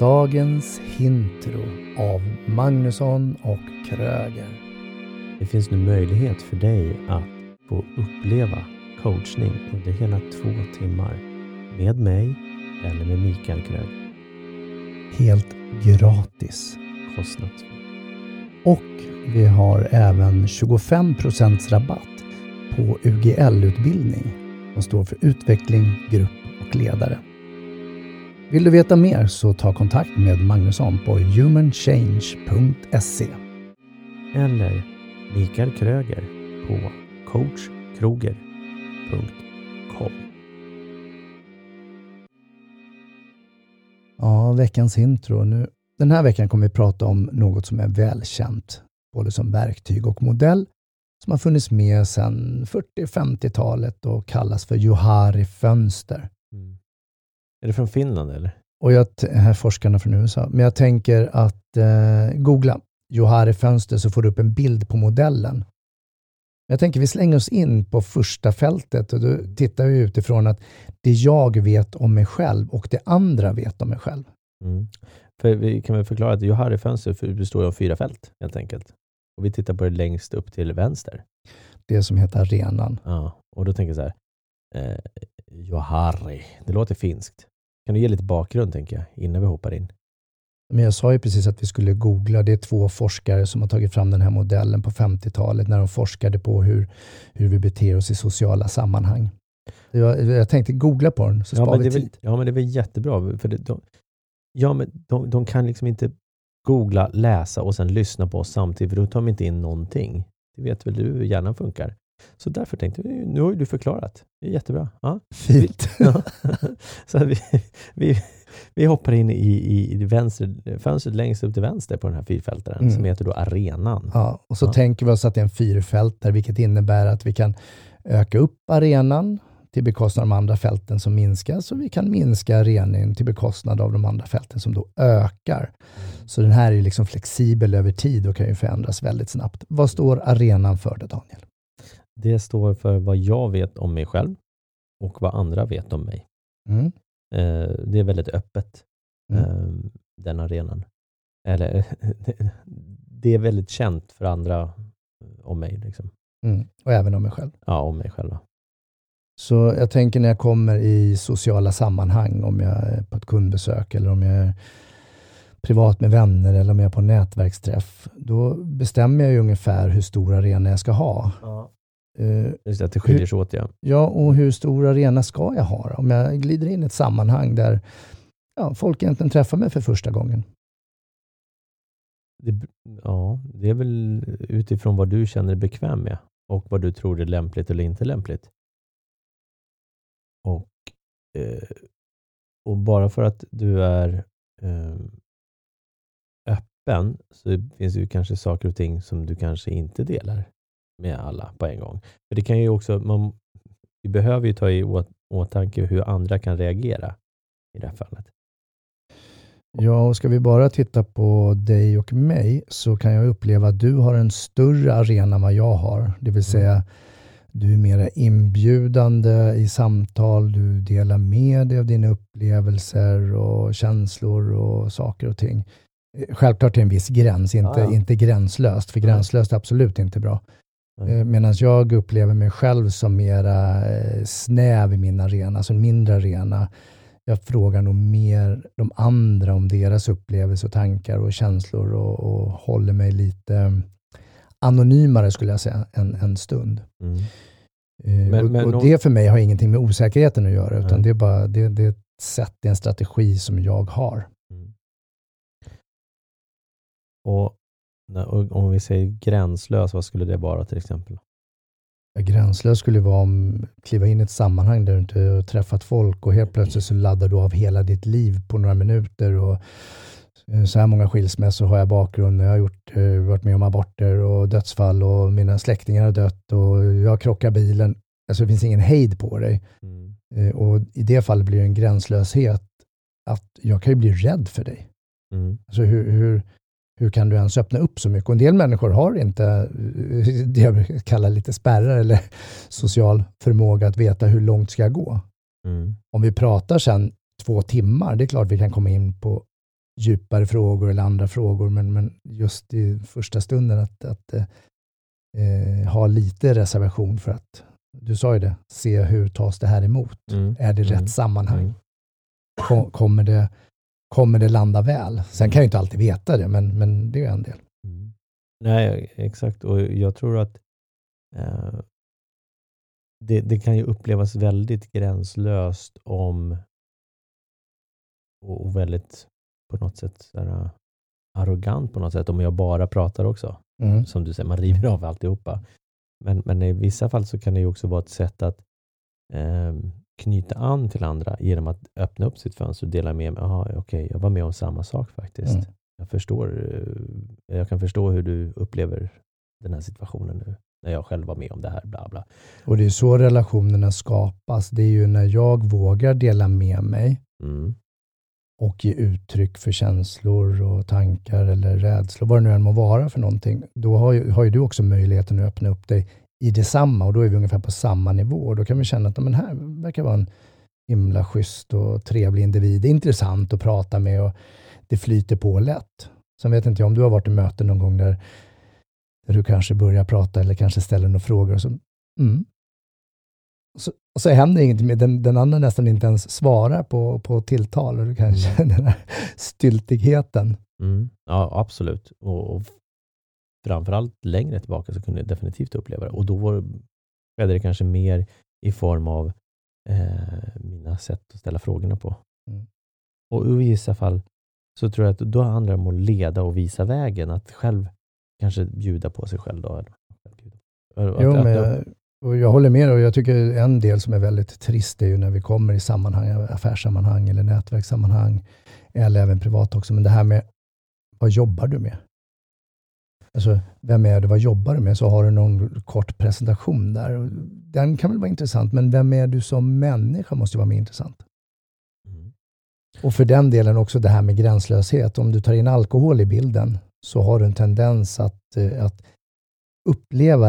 Dagens Hintro av Magnusson och Kröger. Det finns nu möjlighet för dig att få uppleva coachning under hela två timmar med mig eller med Mikael Kröger. Helt gratis. Kostnadsfritt. Och vi har även 25% rabatt på UGL-utbildning som står för utveckling, grupp och ledare. Vill du veta mer så ta kontakt med Magnusson på humanchange.se. Eller Mikael Kröger på coachkroger.com. Ja, veckans intro. Nu, den här veckan kommer vi prata om något som är välkänt, både som verktyg och modell, som har funnits med sedan 40-50-talet och kallas för Johari-fönster. Mm. Är det från Finland eller? Och jag, här forskarna från USA. Men jag tänker att eh, googla Johari-fönster så får du upp en bild på modellen. Jag tänker vi slänger oss in på första fältet och då tittar vi utifrån att det jag vet om mig själv och det andra vet om mig själv. Mm. För vi kan väl förklara att Johari-fönster består av fyra fält helt enkelt. Och vi tittar på det längst upp till vänster. Det som heter arenan. Ja, och då tänker jag så här. Eh, Johari, det låter finskt. Kan du ge lite bakgrund tänker jag, innan vi hoppar in? Men jag sa ju precis att vi skulle googla. Det är två forskare som har tagit fram den här modellen på 50-talet när de forskade på hur, hur vi beter oss i sociala sammanhang. Jag, jag tänkte googla på den så ja, sparar vi tid. väl, ja, men det är väl jättebra. För det, de, ja, men de, de kan liksom inte googla, läsa och sen lyssna på oss samtidigt, för då tar de inte in någonting. Det vet väl du hur hjärnan funkar. Så därför tänkte vi, nu har ju du förklarat. Det är jättebra. Ja. Fint. Ja. Så vi, vi, vi hoppar in i, i vänster, fönstret längst upp till vänster på den här fyrfältaren Mm. som heter då arenan. Ja, och så Ja. tänker vi oss att det är en fyrfältare, vilket innebär att vi kan öka upp arenan till bekostnad av de andra fälten som minskar, så vi kan minska arenan till bekostnad av de andra fälten som då ökar. Så den här är liksom flexibel över tid och kan ju förändras väldigt snabbt. Vad står arenan för då, Daniel? Det står för vad jag vet om mig själv och vad andra vet om mig. Mm. Eh, Det är väldigt öppet, Mm. eh, den arenan. Eller, det är väldigt känt för andra eh, om mig. Liksom. Mm. Och även om mig själv. Ja, om mig själva. Så jag tänker när jag kommer i sociala sammanhang, om jag är på ett kundbesök eller om jag är privat med vänner eller om jag är på en nätverksträff, då bestämmer jag ju ungefär hur stor arena jag ska ha. Eh, Just det, att det skiljer sig åt ja. Ja, och hur stor arena ska jag ha? Om jag glider in i ett sammanhang där ja, folk egentligen träffar mig för första gången. Det, ja, det är väl utifrån vad du känner dig bekväm med och vad du tror är lämpligt eller inte lämpligt. Och, eh, och bara för att du är eh, öppen så finns det ju kanske saker och ting som du kanske inte delar med alla på en gång. För det kan ju också, man, vi behöver ju ta i åt, åtanke hur andra kan reagera i det här fallet. Ja, och ska vi bara titta på dig och mig så kan jag uppleva att du har en större arena än vad jag har. Det vill säga, du är mer inbjudande i samtal, du delar med dig av dina upplevelser och känslor och saker och ting. Eh, Självklart till en viss gräns, inte, Ja, ja. inte gränslöst, för gränslöst är absolut inte bra. Nej. Medan jag upplever mig själv som mera eh, snäv i min arena, alltså en mindre arena. Jag frågar nog mer de andra om deras upplevelser och tankar och känslor och, och håller mig lite eh, anonymare skulle jag säga en, en stund. Mm. Eh, Men- och, men och det för mig har ingenting med osäkerheten att göra, utan Nej. det är bara det, det är ett sätt, det är en strategi som jag har. Mm. Och om vi säger gränslös, vad skulle det vara till exempel? Gränslös skulle vara om kliva in i ett sammanhang där du inte har träffat folk och helt plötsligt så laddar du av hela ditt liv på några minuter. Och eh, så här många skilsmässor har jag bakgrund. Jag har gjort, eh, varit med om aborter och dödsfall och mina släktingar har dött och jag krockar bilen. Alltså det finns ingen hejd på dig. Mm. Eh, Och i det fallet blir det en gränslöshet att jag kan ju bli rädd för dig. Mm. Alltså hur, hur, hur kan du ens öppna upp så mycket? Och en del människor har inte eh, det jag brukar kalla lite spärrar eller social förmåga att veta hur långt ska jag gå. Mm. Om vi pratar sen två timmar, det är klart vi kan komma in på djupare frågor eller andra frågor, men, men just i första stunden att, att eh, ha lite reservation för att, du sa ju det, se hur tas det här emot? Mm. Är det rätt mm. sammanhang? Mm. Kom, kommer, det, kommer det landa väl? Sen kan jag inte alltid veta det, men, men det är en del. Mm. Nej, exakt. Och jag tror att eh, det, det, kan ju upplevas väldigt gränslöst om och, väldigt på något sätt sådär, arrogant på något sätt om jag bara pratar också. Mm. Som du säger, man river av alltihopa. Men, men i vissa fall så kan det ju också vara ett sätt att eh, knyta an till andra genom att öppna upp sitt fönster och dela med mig. okej, okay, jag var med om samma sak faktiskt. Mm. Jag, förstår, eh, jag kan förstå hur du upplever den här situationen nu när jag själv var med om det här. Bla bla. Och det är så relationerna skapas. Det är ju när jag vågar dela med mig mm. och ge uttryck för känslor och tankar eller rädslor, vad det nu än må vara för någonting. Då har ju, har ju du också möjligheten att öppna upp dig i detsamma och då är vi ungefär på samma nivå. Och då kan vi känna att men här verkar vara en himla schysst och trevlig individ. Intressant att prata med och det flyter på lätt. Sen vet inte jag om du har varit i möten någon gång där där du kanske börjar prata eller kanske ställer några frågor. Och så, mm. och så, och så händer ingenting med den, den andra nästan inte ens svarar på, på tilltal och du kanske mm. den här styltigheten. Mm. Ja, absolut. Och, och framförallt längre tillbaka så kunde jag definitivt uppleva det. Och då var, skedde det kanske mer i form av eh, mina sätt att ställa frågorna på. Mm. Och i vissa fall så tror jag att då handlar det om att leda och visa vägen. Att själv kanske bjuda på sig själv då? jo, men jag, och jag håller med och jag tycker en del som är väldigt trist är ju när vi kommer i sammanhang, affärssammanhang eller nätverkssammanhang, eller även privat också, men det här med vad jobbar du med? Alltså, vem är du? Vad jobbar du med? Så har du någon kort presentation där. Den kan väl vara intressant, men vem är du som människa måste vara mer intressant. Mm. Och för den delen också det här med gränslöshet. Om du tar in alkohol i bilden, så har du en tendens att, eh, att uppleva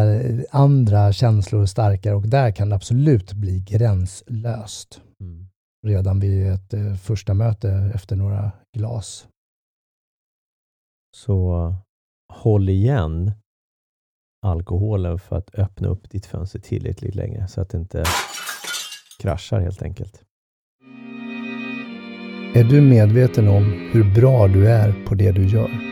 andra känslor starkare och där kan det absolut bli gränslöst. Mm. Redan vid ett eh, första möte efter några glas. Så håll igen alkoholen för att öppna upp ditt fönster tillräckligt länge så att det inte kraschar helt enkelt. Är du medveten om hur bra du är på det du gör?